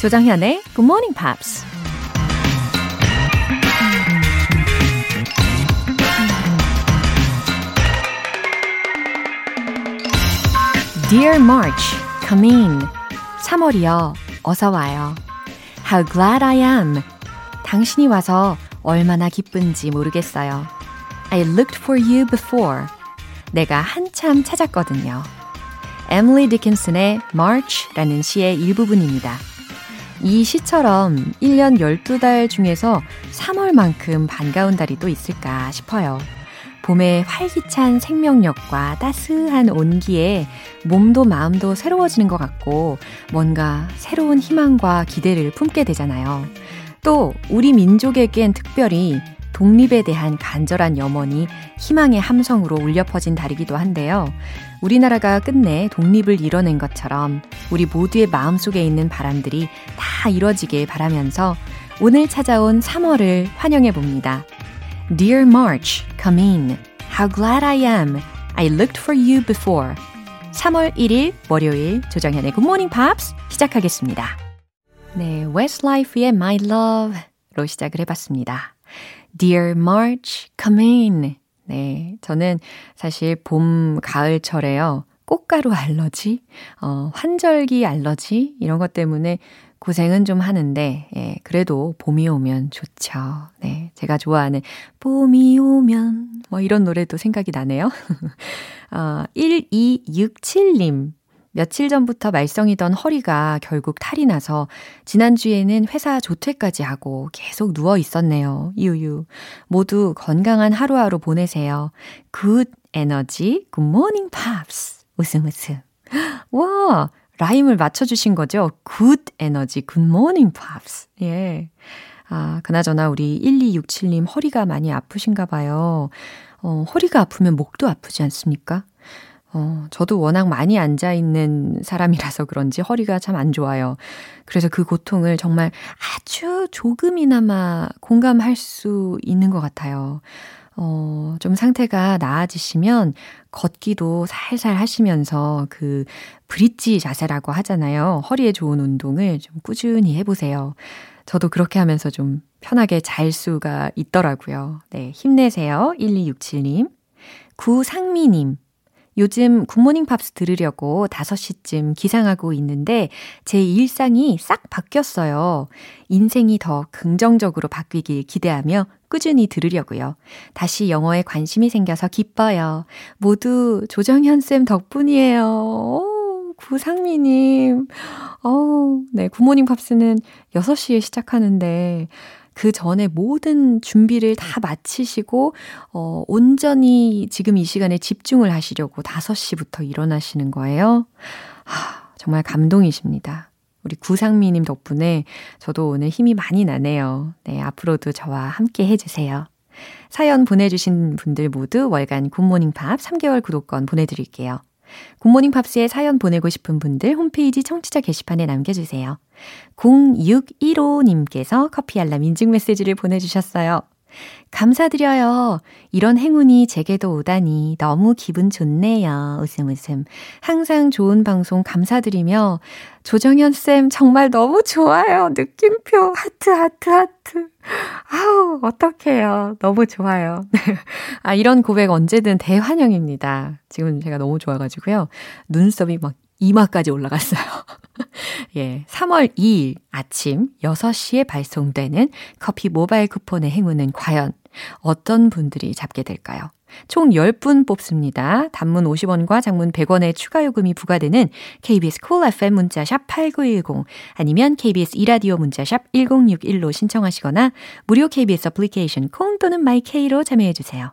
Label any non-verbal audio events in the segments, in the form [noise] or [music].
조장현의 Good Morning Pops. Dear March, come in. 3월이요. 어서 와요. How glad I am. 당신이 와서 얼마나 기쁜지 모르겠어요. I looked for you before. 내가 한참 찾았거든요. 에밀리 디킨슨의 March라는 시의 일부분입니다. 이 시처럼 1년 12달 중에서 3월만큼 반가운 달이 또 있을까 싶어요. 봄의 활기찬 생명력과 따스한 온기에 몸도 마음도 새로워지는 것 같고 뭔가 새로운 희망과 기대를 품게 되잖아요. 또 우리 민족에겐 특별히 독립에 대한 간절한 염원이 희망의 함성으로 울려 퍼진 달이기도 한데요. 우리나라가 끝내 독립을 이뤄낸 것처럼 우리 모두의 마음속에 있는 바람들이 다 이뤄지길 바라면서 오늘 찾아온 3월을 환영해 봅니다. Dear March, come in. How glad I am. I looked for you before. 3월 1일 월요일 조정현의 Good Morning Pops 시작하겠습니다. 네, Westlife의 My Love로 시작을 해봤습니다. Dear March, come in. 네, 저는 사실 봄, 가을철에요. 꽃가루 알러지, 어, 환절기 알러지, 이런 것 때문에 고생은 좀 하는데, 예, 그래도 봄이 오면 좋죠. 네, 제가 좋아하는 봄이 오면, 뭐 이런 노래도 생각이 나네요. [laughs] 어, 1267님. 며칠 전부터 말썽이던 허리가 결국 탈이 나서 지난주에는 회사 조퇴까지 하고 계속 누워 있었네요. 유유. 모두 건강한 하루하루 보내세요. good energy, 굿모닝 팝스. 웃음 웃음. [gasps] 와, 라임을 맞춰 주신 거죠? good energy, 굿모닝 팝스. 예. 아, 그나저나 우리 1267님 허리가 많이 아프신가 봐요. 어, 허리가 아프면 목도 아프지 않습니까? 어, 저도 워낙 많이 앉아 있는 사람이라서 그런지 허리가 참 안 좋아요. 그래서 그 고통을 정말 아주 조금이나마 공감할 수 있는 것 같아요. 어, 좀 상태가 나아지시면 걷기도 살살 하시면서 그 브릿지 자세라고 하잖아요. 허리에 좋은 운동을 좀 꾸준히 해보세요. 저도 그렇게 하면서 좀 편하게 잘 수가 있더라고요. 네, 힘내세요. 1267님. 구상미님. 요즘 굿모닝 팝스 들으려고 5시쯤 기상하고 있는데 제 일상이 싹 바뀌었어요. 인생이 더 긍정적으로 바뀌길 기대하며 꾸준히 들으려고요. 다시 영어에 관심이 생겨서 기뻐요. 모두 조정현쌤 덕분이에요. 오, 구상미님. 어우, 네, 굿모닝 팝스는 6시에 시작하는데, 그 전에 모든 준비를 다 마치시고, 어, 온전히 지금 이 시간에 집중을 하시려고 5시부터 일어나시는 거예요. 하, 정말 감동이십니다. 우리 구상미님 덕분에 저도 오늘 힘이 많이 나네요. 네, 앞으로도 저와 함께 해주세요. 사연 보내주신 분들 모두 월간 굿모닝 팝스 3개월 구독권 보내드릴게요. 굿모닝 팝스에 사연 보내고 싶은 분들 홈페이지 청취자 게시판에 남겨주세요. 0615님께서 커피 알람 인증 메시지를 보내주셨어요. 감사드려요. 이런 행운이 제게도 오다니 너무 기분 좋네요. 웃음 웃음. 항상 좋은 방송 감사드리며 조정현 쌤 정말 너무 좋아요. 느낌표 하트 하트 하트. 아우 어떡해요. 너무 좋아요. [laughs] 아 이런 고백 언제든 대환영입니다. 지금 제가 너무 좋아가지고요. 눈썹이 막 이마까지 올라갔어요. [laughs] 예, 3월 2일 아침 6시에 발송되는 커피 모바일 쿠폰의 행운은 과연 어떤 분들이 잡게 될까요? 총 10분 뽑습니다. 단문 50원과 장문 100원의 추가 요금이 부과되는 KBS 콜 cool FM 문자샵 8910 아니면 KBS 이라디오 문자샵 1061로 신청하시거나 무료 KBS 애플리케이션 콩 또는 마이케이로 참여해 주세요.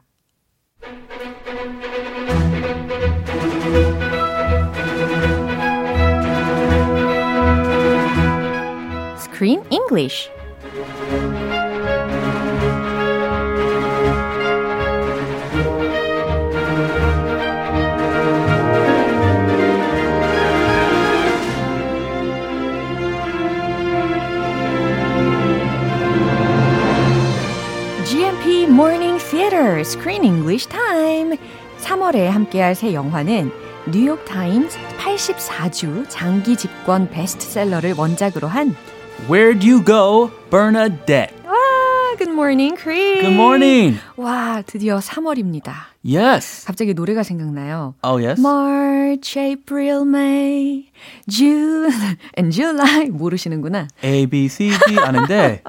Screen English. GMP Morning Theater Screen English Time. 3월에 함께할 새 영화는 뉴욕 타임스 84주 장기 집권 베스트셀러를 원작으로 한 Where'd you go, Bernadette? 와, good morning, Chris. Good morning. 와, 드디어 3월입니다. Yes. 갑자기 노래가 생각나요. Oh, yes. March, April, May, June and July 모르시는구나. A, B, C, D 아는데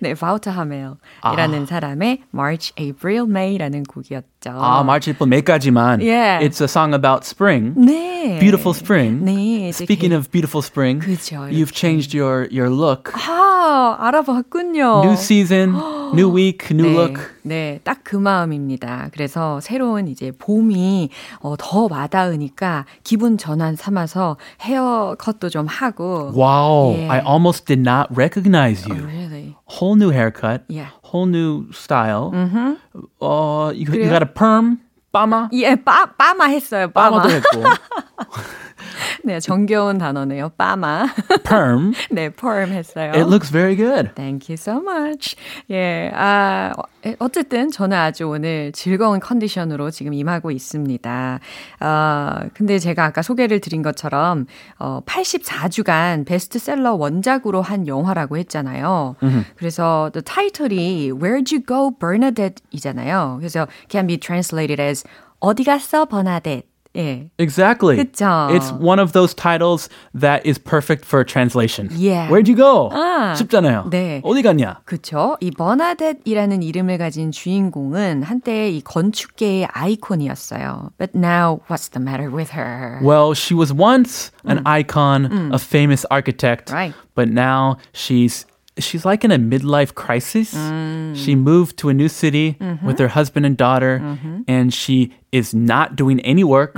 네, 바우터 하멜이라는 아. 사람의 March, April, May라는 곡이었죠. 아, 마치 April May까지만. Yeah. It's a song about spring. 네. Beautiful spring. 네. Speaking of beautiful spring, 그죠, you've changed your your look. 아, 알아봤군요. New season, new week, new 네, look. 네, 딱 그 마음입니다. 그래서 새로운 이제 봄이 어, 더 와닿으니까 기분 전환 삼아서 헤어컷도 좀 하고. Wow, Yeah. I almost did not recognize Oh, you. really? Whole new haircut, Yeah. whole new style. Uh, you, you 그래요? got a perm, 빠마, 예, 빠, 빠마 했어요, 빠마. 빠마도 했고, 네, 정겨운 단어네요, 빠마. [laughs] perm. 네, perm 했어요. It looks very good. Thank you so much. 예, 아, 어, 어쨌든 저는 아주 오늘 즐거운 컨디션으로 지금 임하고 있습니다. 어, 근데 제가 아까 소개를 드린 것처럼, 어, 84주간 베스트셀러 원작으로 한 영화라고 했잖아요. 그래서 the title이 Where'd You Go, Bernadette 이잖아요. 그래서 can be translated as 어디 갔어, 버나뎃. 예. Exactly. 그쵸. It's one of those titles that is perfect for translation. Yeah. Where'd you go? 아, 쉽잖아요. 네. 어디 갔냐? 그쵸. 이 버나뎃이라는 이름을 가진 주인공은 한때 이 건축계의 아이콘이었어요. But now, what's the matter with her? Well, she was once an icon, a famous architect, Right. but now she's she's like in a midlife crisis. She moved to a new city with her husband and daughter, and she is not doing any work.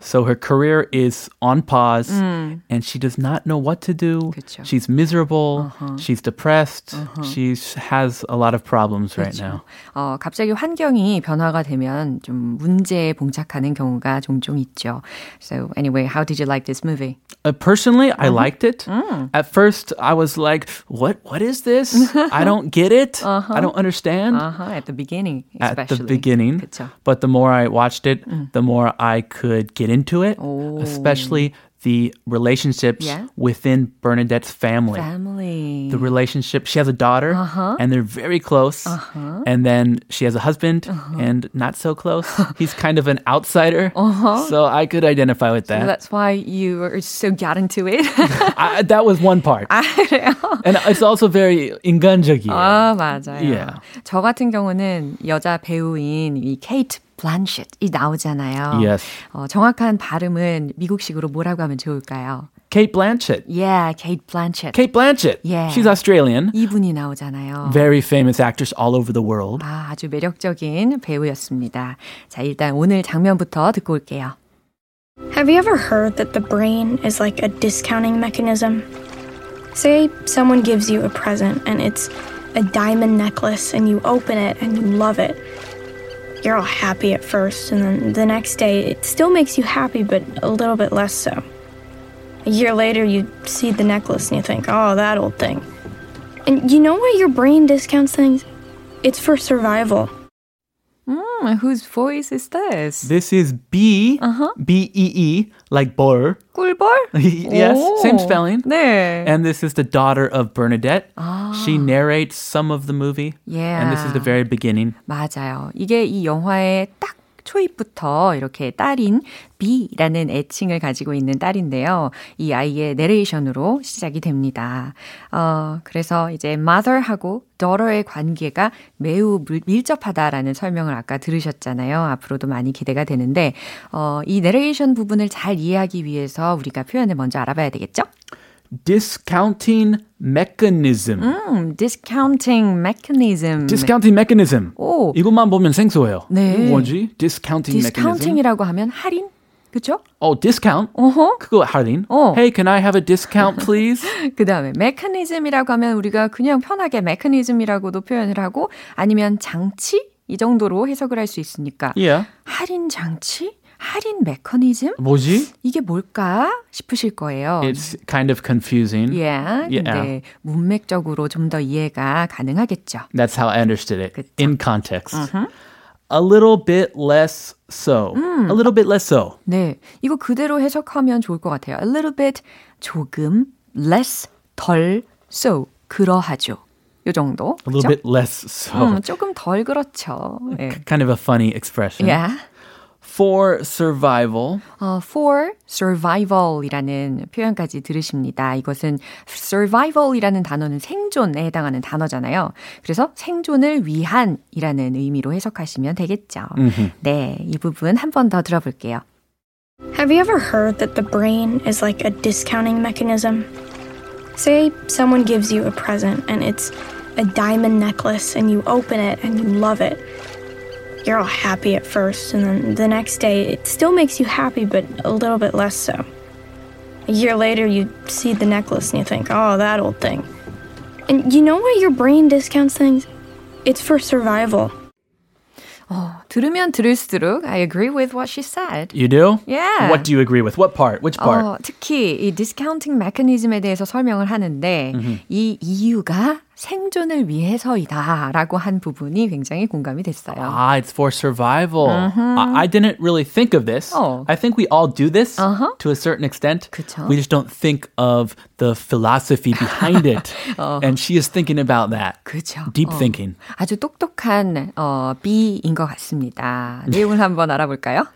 So her career is on pause, and she does not know what to do. 그쵸. She's miserable. She's depressed. She has a lot of problems right now. 어, 갑자기 환경이 변화가 되면 좀 문제에 봉착하는 경우가 종종 있죠. So anyway, how did you like this movie? Uh, personally, I liked it. At first, I was like, "What? What is this? I [laughs] don't get it. I don't understand." Uh-huh, at the beginning, At especially. the beginning, 그쵸. but the more I watched it, mm. the more I could get into it. Especially the relationships Yeah. within Bernadette's family. Family. The relationship. She has a daughter, and they're very close. And then she has a husband, and not so close. He's kind of an outsider, [laughs] so I could identify with So that. that's why you were so got into it. [laughs] I, that was one part. [laughs] and it's also very 인간적이에요. 아, 맞아요. Yeah. 저 같은 경우는 여자 배우인 이 케이트 블란쳇이 나오잖아요. Yes. 어, 정확한 발음은 미국식으로 뭐라고 하면 좋을까요? Kate Blanchett. Yeah, 케이트 블란쳇. Kate Blanchett. Yeah. She's Australian. 이분이 나오잖아요. Very famous actress all over the world. 아, 아주 매력적인 배우였습니다. 자, 일단 오늘 장면부터 듣고 올게요. Have you ever heard that the brain is like a discounting mechanism? Say someone gives you a present and it's a diamond necklace and you open it and you love it. You're all happy at first, and then the next day it still makes you happy, but a little bit less so. A year later, you see the necklace and you think, oh, that old thing. And you know why your brain discounts things? It's for survival. Hmm, whose voice is this? This is B, B E E, like Boer. 꿀벌? [laughs] yes, same 오, spelling. 네. And this is the daughter of Bernadette. She narrates some of the movie. Yeah. And this is the very beginning. 맞아요. 이게 이 영화의 딱 초입부터 이렇게 딸인 B라는 애칭을 가지고 있는 딸인데요. 이 아이의 내레이션으로 시작이 됩니다. 어, 그래서 이제 mother하고 daughter의 관계가 매우 밀- 밀접하다라는 설명을 아까 들으셨잖아요. 앞으로도 많이 기대가 되는데, 어, 이 내레이션 부분을 잘 이해하기 위해서 우리가 표현을 먼저 알아봐야 되겠죠? Discounting mechanism. 음, discounting mechanism. Discounting mechanism. 오. 이것만 보면 생소해요. 네. 뭐지? Discounting mechanism. discounting이라고 하면 할인? 그죠? Oh, discount. 어허. 그거 할인. 어. Hey, can I have a discount, please? 그 다음에 메커니즘이라고 하면 우리가 그냥 편하게 메커니즘이라고도 표현을 하고 아니면 장치? 이 정도로 해석을 할 수 있으니까 yeah. 할인 장치? 할인 메커니즘? 뭐지? 이게 뭘까 싶으실 거예요. It's kind of confusing. yeah, Yeah. 근데 문맥적으로 좀 더 이해가 가능하겠죠. That's how I understood it 그쵸. in context. A little bit less so. A little bit less so. 네, 이거 그대로 해석하면 좋을 것 같아요. A little bit 조금, less 덜 so 그러하죠. 요 정도. A little bit less so. 음, 조금 덜 그렇죠. 예. Kind of a funny expression. Yeah. For survival, 어, for survival이라는 표현까지 들으십니다. 이것은 survival이라는 단어는 생존에 해당하는 단어잖아요. 그래서 생존을 위한이라는 의미로 해석하시면 되겠죠. 네, 이 부분 한 번 더 들어볼게요. Have you ever heard that the brain is like a discounting mechanism? Say someone gives you a present and it's a diamond necklace and you open it and you love it. You're all happy at first, and then the next day it still makes you happy, but a little bit less so. A year later, you see the necklace and you think, oh, that old thing. And you know why your brain discounts things? It's for survival. 어, 들으면 들을수록 I agree with what she said. you do? Yeah. What do you agree with? What part? Which part? 어, 특히 이 디스카운팅 메커니즘에 대해서 설명을 하는데 이 이유가 생존을 위해서이다라고 한 부분이 굉장히 공감이 됐어요. Ah, it's for survival. I, I didn't really think of this. Oh. I think we all do this Uh-huh. to a certain extent. 그쵸. We just don't think of the philosophy behind it. [laughs] And she is thinking about that. 그죠. Deep 어. thinking. 아주 똑똑한 어, B인 것 같습니다. 내용을 한번 알아볼까요?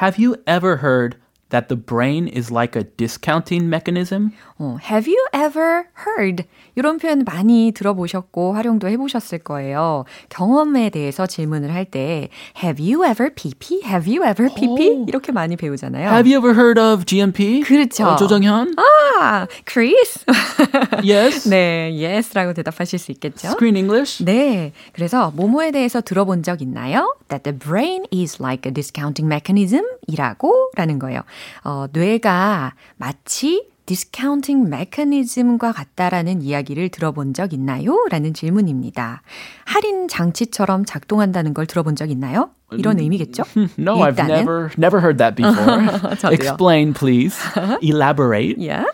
Have you ever heard that the brain is like a discounting mechanism? 어, have you ever heard? 이런 표현 많이 들어보셨고 활용도 해보셨을 거예요. 경험에 대해서 질문을 할 때 Have you ever PP? Have you ever PP? 이렇게 많이 배우잖아요. Have you ever heard of GMP? 그렇죠. 어, 조정현? 아, Chris? Yes. 네, yes라고 대답하실 수 있겠죠? Screen English? 네, 그래서 뭐뭐에 대해서 들어본 적 있나요? That the brain is like a discounting mechanism 이라고 라는 거예요. 어, 뇌가 마치 discounting mechanism과 같다라는 이야기를 들어본 적 있나요? 라는 질문입니다. 할인 장치처럼 작동한다는 걸 들어본 적 있나요? 이런 의미겠죠? No, I've 일단은. never never heard that before. Explain, please. Elaborate. Yeah.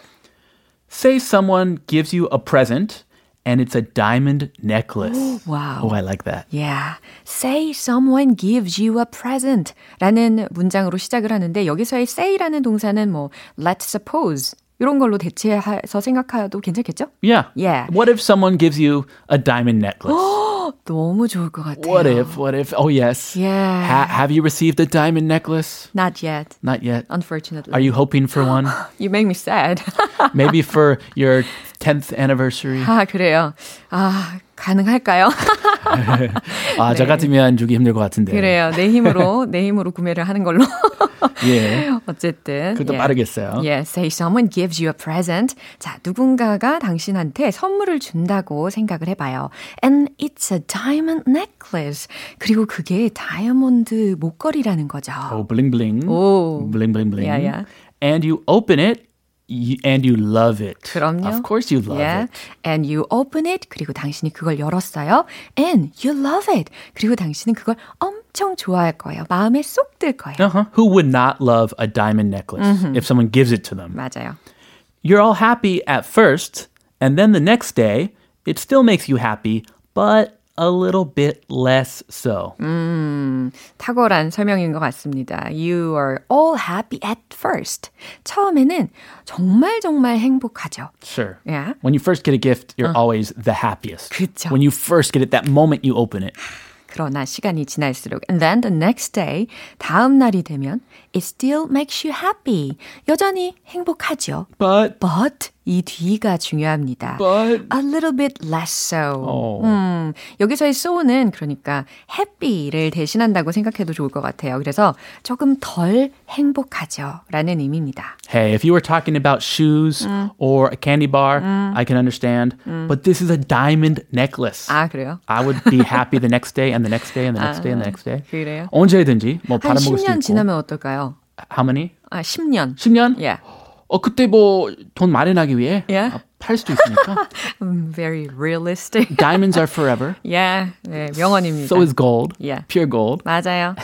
Say someone gives you a present and it's a diamond necklace. Wow. Oh, I like that. Yeah. Say someone gives you a present 라는 문장으로 시작을 하는데 여기서의 say라는 동사는 뭐 let's suppose 이런 걸로 대체해서 생각해도 괜찮겠죠? Yeah. Yeah. What if someone gives you a diamond necklace? [gasps] 너무 좋을 것 같아요. what if? What if? Oh, yes. Yeah. Ha- have you received a diamond necklace? Not yet. Not yet. Unfortunately. Are you hoping for one? [gasps] You make me sad. [laughs] Maybe for your 10th anniversary? 아, 그래요. 아, 가능할까요? [laughs] 아, 저 같으면 주기 힘들 것 같은데. 그래요. 내 힘으로, 내 힘으로 구매를 하는 걸로. 예. 어쨌든. 그것도 예. 빠르겠어요. 예, say someone gives you a present. 자, 누군가가 당신한테 선물을 준다고 생각을 해봐요. And it's a diamond necklace. 그리고 그게 다이아몬드 목걸이라는 거죠. Oh. 오. Bling bling bling. Yeah, yeah. And you open it you, and you love it. 그럼요. Of course you love yeah. it. And you open it. 그리고 당신이 그걸 열었어요. And you love it. 그리고 당신은 그걸 엄청 좋아할 거예요. 마음에 쏙 들 거예요. Uh-huh. Who would not love a diamond necklace Mm-hmm. if someone gives it to them? 맞아요. You're all happy at first, and then the next day, it still makes you happy, but a little bit less so. Mm. 탁월한 설명인 것 같습니다. You are all happy at first. 처음에는 정말 정말 행복하죠. Sure. Yeah. When you first get a gift, you're always the happiest. 그쵸. When you first get it, that moment you open it. 그러나 시간이 지날수록 and then the next day 다음 날이 되면 it still makes you happy. 여전히 행복하죠. But, But 이 뒤가 중요합니다. but, A little bit less so. 어. 음, 여기서의 so는 그러니까 happy를 대신한다고 생각해도 좋을 것 같아요. 그래서 조금 덜 행복하죠. 라는 의미입니다. hey, if you were talking about shoes or a candy bar, I can understand. But this is a diamond necklace. 아, 그래요? I would be happy the next day and the next day and the next day and the next day. 그래요? 언제든지 뭐한 받아먹을 수 10년 있고. 지나면 어떨까요? How many? 아, 10년. 10년? Yeah. 어 그때 뭐 돈 마련하기 위해 Yeah. 아, 팔 수도 있으니까. Um, very realistic. Diamonds are forever. yeah. 네, 명언입니다. So is gold. Yeah. Pure gold. 맞아요.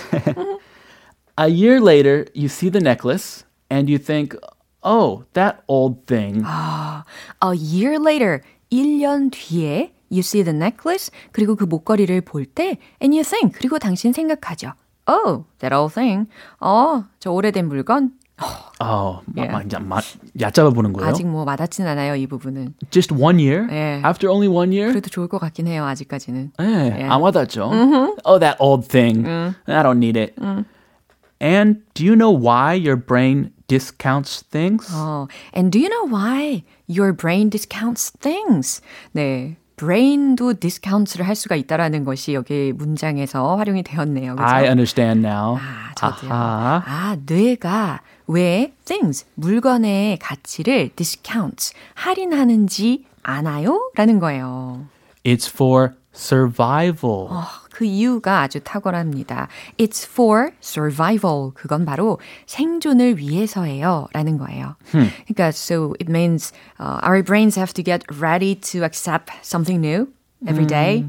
A year later, you see the necklace and you think, "Oh, that old thing." A year later, 1년 뒤에 you see the necklace 그리고 그 목걸이를 볼 때 and you think 그리고 당신 생각하죠. Oh, that old thing. 어, 저 오래된 물건. Oh, Yeah. 마, 마, 마, 얕잡아 보는 거예요? 아직 뭐 와닿진 않아요, 이 부분은. Just one year? 예. After only one year? 그래도 좋을 것 같긴 해요, 아직까지는. 예, Yeah. 안 와닿죠. Oh, that old thing. I don't need it. And do you know why your brain discounts things? 어, and do you know why your brain discounts things? 네. Brain도 discount를 할 수가 있다라는 것이 여기 문장에서 활용이 되었네요. 그죠? I understand now. 아, 저도요. 아하. 아, 뇌가 왜 things, 물건의 가치를 discount, 할인하는지 아나요? 라는 거예요. It's for survival. 어, 그 이유가 아주 탁월합니다. It's for survival. 그건 바로 생존을 위해서예요. 라는 거예요. 그러니까, so it means uh, our brains have to get ready to accept something new every day.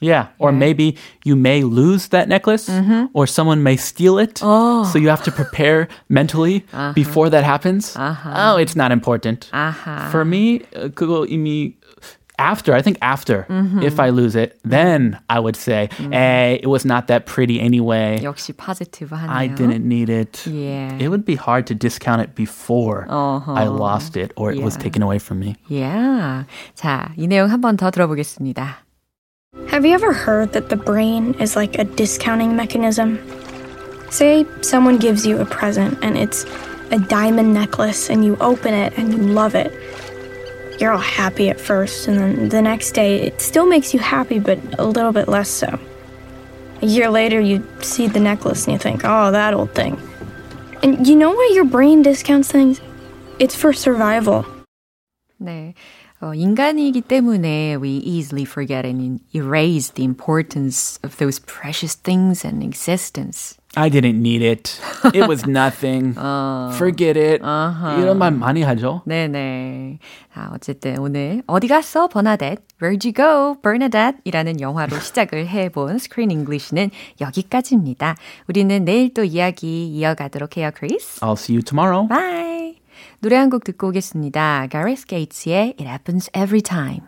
Yeah. Or maybe you may lose that necklace or someone may steal it. So you have to prepare [laughs] mentally before that happens. Oh, it's not important. 아하. For me, uh, 그거 이미 after, I think after, if I lose it, then I would say, hey, it was not that pretty anyway. 역시 포지티브하네요. I didn't need it. Yeah. It would be hard to discount it before I lost it or it was Yeah. taken away from me. Yeah. 자, 이 내용 한 번 더 들어보겠습니다. Have you ever heard that the brain is like a discounting mechanism? Say someone gives you a present and it's a diamond necklace and you open it and you love it. You're all happy at first, and then the next day it still makes you happy, but a little bit less so. A year later, you see the necklace and you think, oh, that old thing. And you know why your brain discounts things? It's for survival. 네. 어, 인간이기 때문에 we easily forget and erase the importance of those precious things and existence. I didn't need it. It was nothing. Forget it. 이런 말 많이 하죠. 네네. 자, 어쨌든 오늘 어디 갔어, 버나뎃? Where'd you go, Bernadette? 이라는 영화로 시작을 해본 Screen English는 여기까지입니다. 우리는 내일 또 이야기 이어가도록 해요, 크리스. I'll see you tomorrow. Bye. 노래 한 곡 듣고 오겠습니다. Gareth Gates의 It Happens Every Time.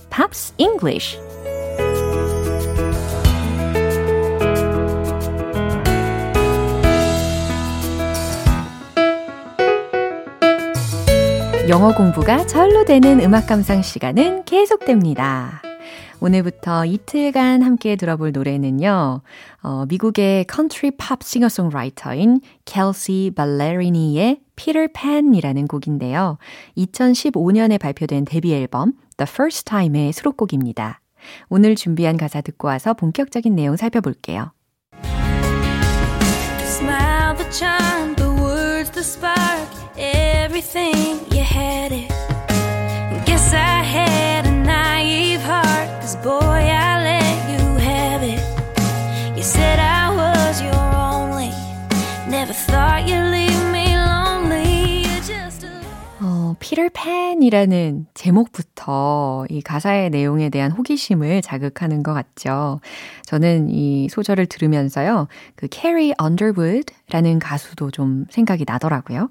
Pops English 영어 공부가 절로 되는 음악 감상 시간은 계속됩니다. 오늘부터 이틀간 함께 들어볼 노래는요, 어, 미국의 컨트리 팝 싱어송라이터인 켈시 발레리니의 Peter Pan이라는 곡인데요. 2015년에 발표된 데뷔 앨범 The First Time의 수록곡입니다. 오늘 준비한 가사 듣고 와서 본격적인 내용 살펴볼게요. smile, the charm, the words, the spark, 피터팬이라는 제목부터 이 가사의 내용에 대한 호기심을 자극하는 것 같죠. 저는 이 소절을 들으면서요, 그 캐리 언더우드라는 가수도 좀 생각이 나더라고요.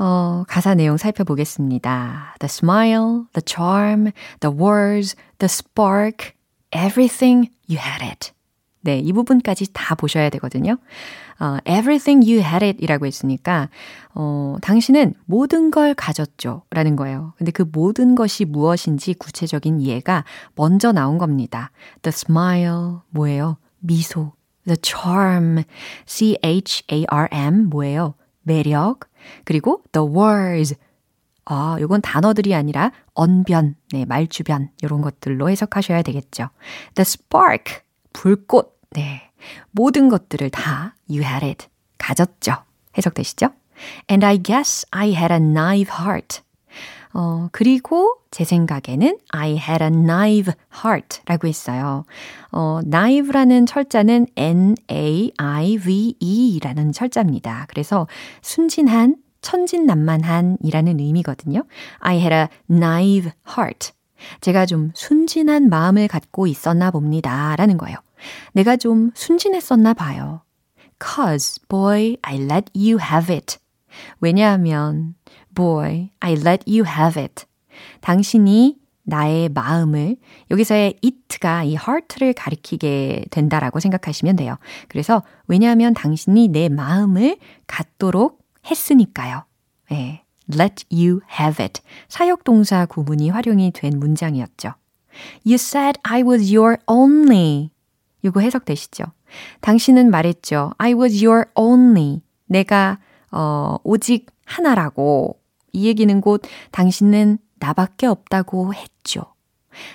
어, 가사 내용 살펴보겠습니다. The smile, the charm, the words, the spark, everything you had it. 네, 이 부분까지 다 보셔야 되거든요. 어, everything you had it 이라고 했으니까, 어, 당신은 모든 걸 가졌죠. 라는 거예요. 근데 그 모든 것이 무엇인지 구체적인 이해가 먼저 나온 겁니다. The smile, 뭐예요? 미소. The charm, C-H-A-R-M, 뭐예요? 매력. 그리고 the words, 아, 요건 단어들이 아니라 언변, 네, 말주변, 요런 것들로 해석하셔야 되겠죠. The spark, 불꽃, 네. 모든 것들을 다 you had it, 가졌죠. 해석되시죠? And I guess I had a naive heart. 어, 그리고 제 생각에는 I had a naive heart 라고 했어요. 어, naive라는 철자는 N-A-I-V-E 라는 철자입니다. 그래서 순진한, 천진난만한 이라는 의미거든요. I had a naive heart. 제가 좀 순진한 마음을 갖고 있었나 봅니다. 라는 거예요. 내가 좀 순진했었나 봐요. Cause, boy, I let you have it. 왜냐하면, boy, I let you have it. 당신이 나의 마음을 여기서의 it가 이 heart를 가리키게 된다라고 생각하시면 돼요. 그래서 왜냐하면 당신이 내 마음을 갖도록 했으니까요. 네, let you have it. 사역동사 구문이 활용이 된 문장이었죠. You said I was your only. 이거 해석되시죠? 당신은 말했죠. I was your only. 내가 어, 오직 하나라고. 이 얘기는 곧 당신은 나밖에 없다고 했죠.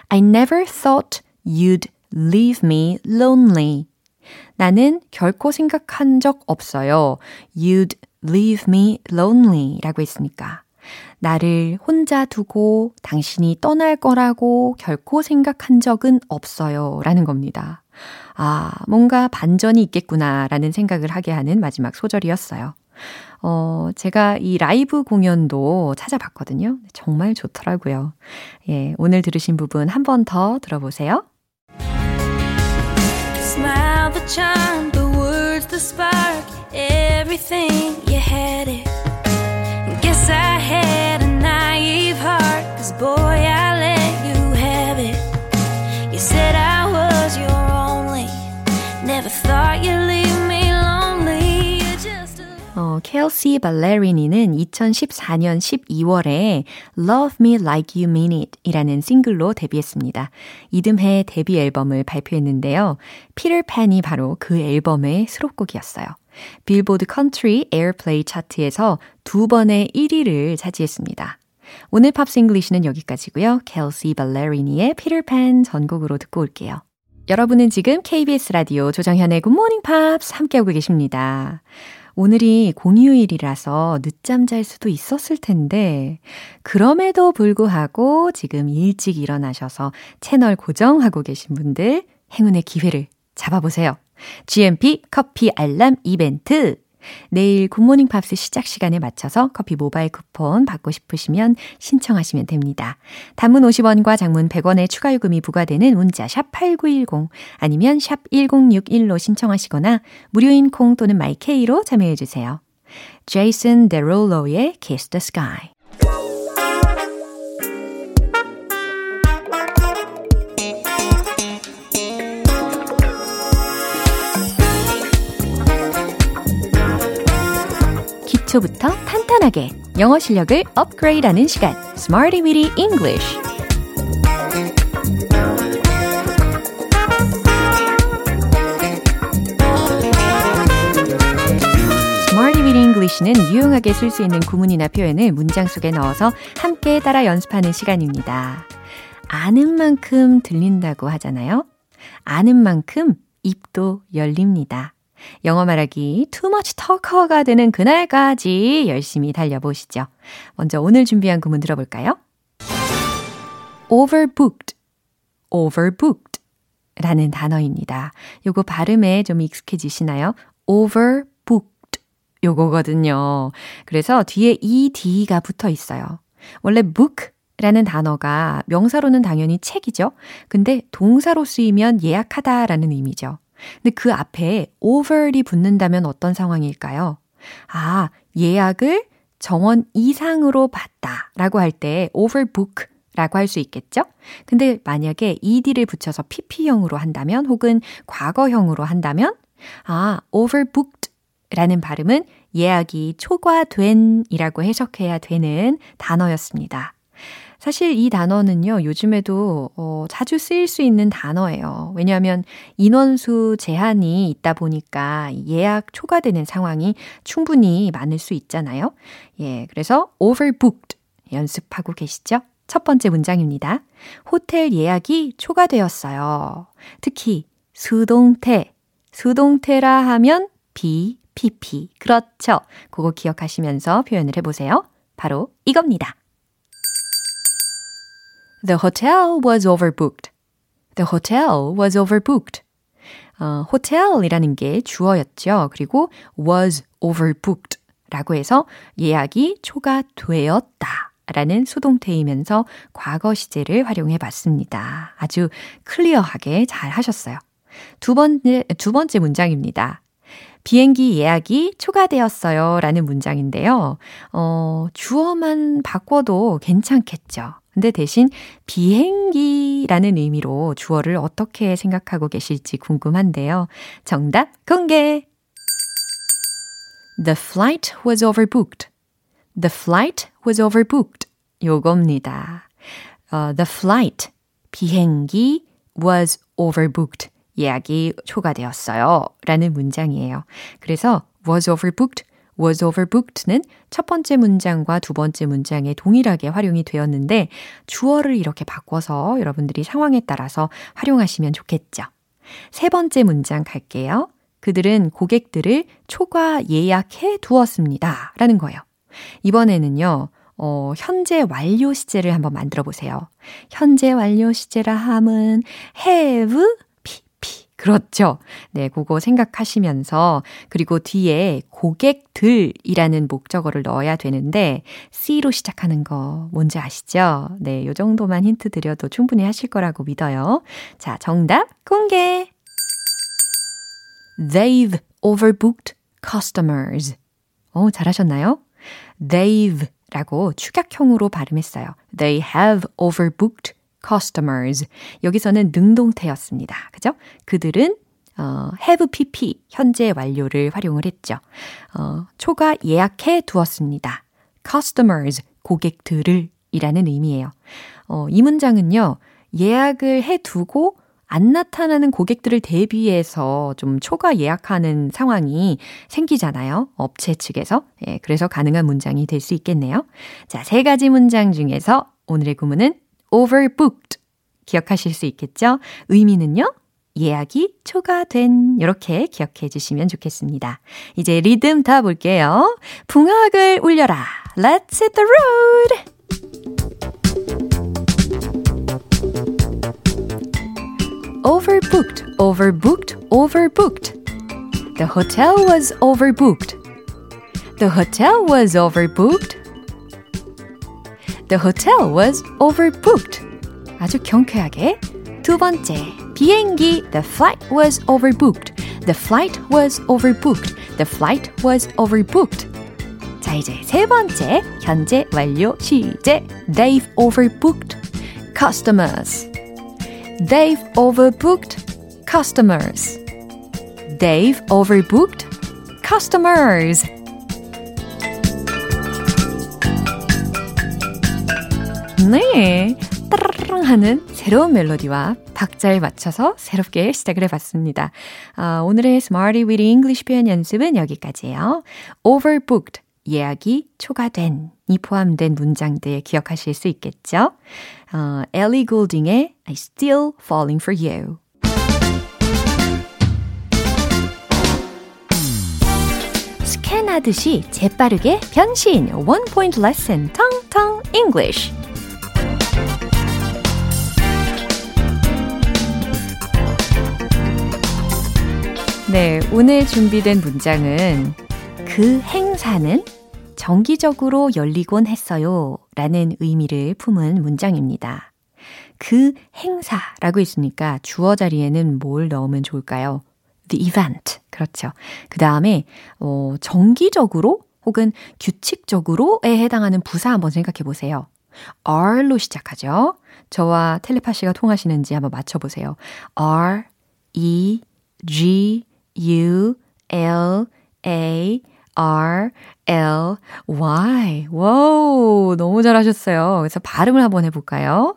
I never thought you'd leave me lonely. 나는 결코 생각한 적 없어요. You'd leave me lonely 라고 했으니까. 나를 혼자 두고 당신이 떠날 거라고 결코 생각한 적은 없어요. 라는 겁니다. 아, 뭔가 반전이 있겠구나 라는 생각을 하게 하는 마지막 소절이었어요. 어, 제가 이 라이브 공연도 찾아봤거든요. 정말 좋더라고요. 예, 오늘 들으신 부분 한 번 더 들어보세요. Smile the charm, the words, the spark, everything 켈시 발레리니는 2014년 12월에 Love Me Like You Mean It 이라는 싱글로 데뷔했습니다. 이듬해 데뷔 앨범을 발표했는데요. 피터팬이 바로 그 앨범의 수록곡이었어요. 빌보드 Country Airplay 차트에서 두 번의 1위를 차지했습니다. 오늘 Pops English는 여기까지고요. 켈시 발레리니의 피터팬 전곡으로 듣고 올게요. 여러분은 지금 KBS 라디오 조정현의 굿모닝 팝스 함께하고 계십니다. 오늘이 공휴일이라서 늦잠 잘 수도 있었을 텐데, 그럼에도 불구하고 지금 일찍 일어나셔서 채널 고정하고 계신 분들 행운의 기회를 잡아보세요. GMP 커피 알람 이벤트. 내일 굿모닝 팝스 시작 시간에 맞춰서 커피 모바일 쿠폰 받고 싶으시면 신청하시면 됩니다. 단문 50원과 장문 100원의 추가 요금이 부과되는 문자 샵 8910 아니면 샵 1061로 신청하시거나 무료인 콩 또는 마이케이로 참여해 주세요. 제이슨 데롤로의 Kiss the Sky 기초부터 탄탄하게 영어 실력을 업그레이드하는 시간 Smarty Weedy English English는 유용하게 쓸 수 있는 구문이나 표현을 문장 속에 넣어서 함께 따라 연습하는 시간입니다. 아는 만큼 들린다고 하잖아요. 아는 만큼 입도 열립니다. 영어 말하기 much talker가 되는 그날까지 열심히 달려보시죠. 먼저 오늘 준비한 구문 들어볼까요? overbooked, overbooked 라는 단어입니다. 요거 발음에 좀 익숙해지시나요? overbooked 요거거든요. 그래서 뒤에 ed가 붙어 있어요. 원래 book 라는 단어가 명사로는 당연히 책이죠. 근데 동사로 쓰이면 예약하다 라는 의미죠. 근데 그 앞에 over이 붙는다면 어떤 상황일까요? 아, 예약을 정원 이상으로 봤다 라고 할 때 overbook 라고 할 수 있겠죠? 근데 만약에 ed를 붙여서 pp형으로 한다면 혹은 과거형으로 한다면 아, overbooked 라는 발음은 예약이 초과된 이라고 해석해야 되는 단어였습니다. 사실 이 단어는요, 요즘에도 어, 자주 쓰일 수 있는 단어예요. 왜냐하면 인원수 제한이 있다 보니까 예약 초과되는 상황이 충분히 많을 수 있잖아요. 예, 그래서 overbooked 연습하고 계시죠? 첫 번째 문장입니다. 호텔 예약이 초과되었어요. 특히 수동태, 수동태라 하면 be, pp. 그렇죠. 그거 기억하시면서 표현을 해보세요. 바로 이겁니다. The hotel was overbooked. The hotel was overbooked. 어, 호텔이라는 게 주어였죠. 그리고 was overbooked 라고 해서 예약이 초과되었다. 라는 수동태이면서 과거 시제를 활용해 봤습니다. 아주 클리어하게 잘 하셨어요. 두 번째, 두 번째 문장입니다. 비행기 예약이 초과되었어요. 라는 문장인데요. 어, 주어만 바꿔도 괜찮겠죠. 근데 대신 비행기라는 의미로 주어를 어떻게 생각하고 계실지 궁금한데요. 정답 공개! The flight was overbooked. The flight was overbooked. 요겁니다. Uh, the flight, 비행기 was overbooked. 예약이 초과되었어요. 라는 문장이에요. 그래서 was overbooked, was overbooked는 첫 번째 문장과 두 번째 문장에 동일하게 활용이 되었는데 주어를 이렇게 바꿔서 여러분들이 상황에 따라서 활용하시면 좋겠죠. 세 번째 문장 갈게요. 그들은 고객들을 초과 예약해 두었습니다. 라는 거예요. 이번에는요, 어, 현재 완료 시제를 한번 만들어 보세요. 현재 완료 시제라 함은 have 그렇죠. 네, 그거 생각하시면서 그리고 뒤에 고객들이라는 목적어를 넣어야 되는데 C로 시작하는 거 뭔지 아시죠? 네, 요 정도만 힌트 드려도 충분히 하실 거라고 믿어요. 자, 정답 공개. They've overbooked customers. 어, 잘하셨나요? They've 라고 축약형으로 발음했어요. They have overbooked customers. 여기서는 능동태였습니다. 그죠? 그들은 어, have pp 현재 완료를 활용을 했죠. 어, 초과 예약해 두었습니다. customers 고객들을 이라는 의미예요. 어, 이 문장은요. 예약을 해 두고 안 나타나는 고객들을 대비해서 좀 초과 예약하는 상황이 생기잖아요. 업체 측에서. 예, 그래서 가능한 문장이 될 수 있겠네요. 자, 세 가지 문장 중에서 오늘의 구문은 overbooked. 기억하실 수 있겠죠? 의미는요? 예약이 초과된 이렇게 기억해 주시면 좋겠습니다. 이제 리듬 다 볼게요. 붕악을 울려라. Let's hit the road. overbooked, overbooked, overbooked. The hotel was overbooked. The hotel was overbooked. The hotel was overbooked. 아주 경쾌하게. 두 번째, 비행기. The flight was overbooked. The flight was overbooked. The flight was overbooked. 자, 이제 세 번째, 현재 완료 시제. They've overbooked customers. They've overbooked customers. They've overbooked customers. 네. 따르릉 하는 새로운 멜로디와 박자에 맞춰서 새롭게 시작을 해봤습니다. 아, 오늘의 Smarty with English 표현 연습은 여기까지예요. Overbooked, 예약이 초과된 이 포함된 문장들 기억하실 수 있겠죠? 어, 엘리 골딩의 I Still Falling for You. 스캔하듯이 재빠르게 변신 One Point Lesson 텅텅 English 네, 오늘 준비된 문장은 그 행사는 정기적으로 열리곤 했어요. 라는 의미를 품은 문장입니다. 그 행사라고 했으니까 주어 자리에는 뭘 넣으면 좋을까요? The event. 그렇죠. 그 다음에, 어, 정기적으로 혹은 규칙적으로에 해당하는 부사 한번 생각해 보세요. R로 시작하죠. 저와 텔레파시가 통하시는지 한번 맞춰보세요. R, E, G, U, L, A, R, L, Y. 와우, 너무 잘하셨어요. 그래서 발음을 한번 해볼까요?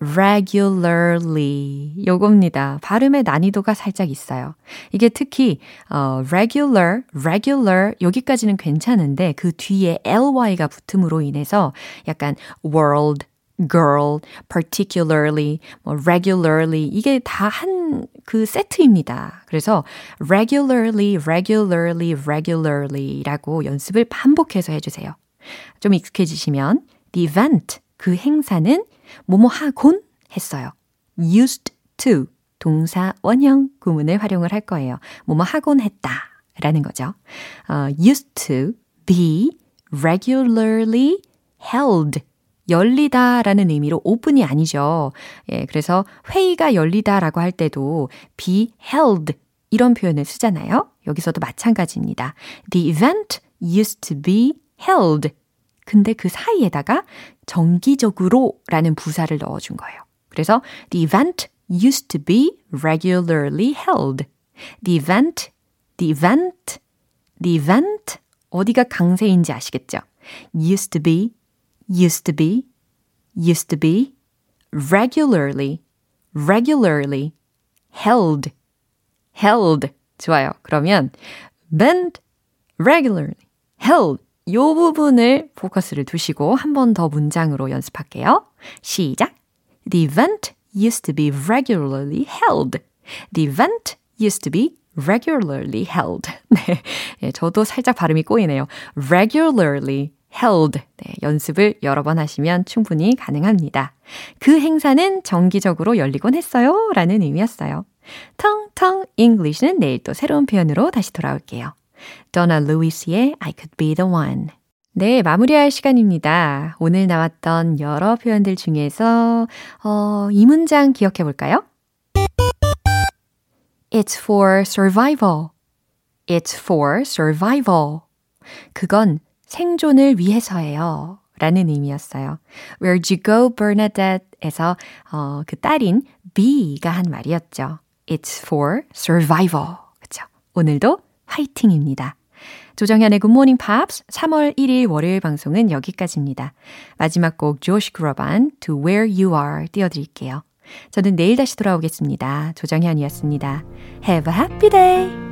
regularly. 요겁니다. 발음의 난이도가 살짝 있어요. 이게 특히, 어, regular, regular, 여기까지는 괜찮은데 그 뒤에 ly가 붙음으로 인해서 약간 world, girl, particularly, 뭐 regularly 이게 다 한 그 세트입니다. 그래서 regularly, regularly, regularly라고 연습을 반복해서 해주세요. 좀 익숙해지시면 the event 그 행사는 뭐뭐 하곤 했어요. used to 동사 원형 구문을 활용을 할 거예요. 뭐뭐 하곤 했다 라는 거죠. 어, used to be regularly held 열리다 라는 의미로 오픈이 아니죠. 예, 그래서 회의가 열리다 라고 할 때도 be held 이런 표현을 쓰잖아요. 여기서도 마찬가지입니다. The event used to be held. 근데 그 사이에다가 정기적으로 라는 부사를 넣어준 거예요. 그래서 the event used to be regularly held. The event, the event, the event 어디가 강세인지 아시겠죠? used to be, used to be, used to be, regularly, regularly, held, held. 좋아요. 그러면 bend, regularly, held. 요 부분을 포커스를 두시고 한 번 더 문장으로 연습할게요. 시작. The event used to be regularly held. The event used to be regularly held. 네. [laughs] 네, 저도 살짝 발음이 꼬이네요. regularly held. 네, 연습을 여러 번 하시면 충분히 가능합니다. 그 행사는 정기적으로 열리곤 했어요. 라는 의미였어요. 텅텅 English는 내일 또 새로운 표현으로 다시 돌아올게요. Donna Lewis의 I could be the one. 네, 마무리할 시간입니다. 오늘 나왔던 여러 표현들 중에서 어, 이 문장 기억해 볼까요? It's for survival. It's for survival. 그건 생존을 위해서예요. 라는 의미였어요. Where'd you go, Bernadette에서 어, 그 딸인 B가 한 말이었죠. It's for survival. 그쵸? 오늘도 화이팅입니다. 조정현의 Good Morning Pops 3월 1일 월요일 방송은 여기까지입니다. 마지막 곡 조시 그로반 To Where You Are 띄워드릴게요. 저는 내일 다시 돌아오겠습니다. 조정현이었습니다. Have a happy day!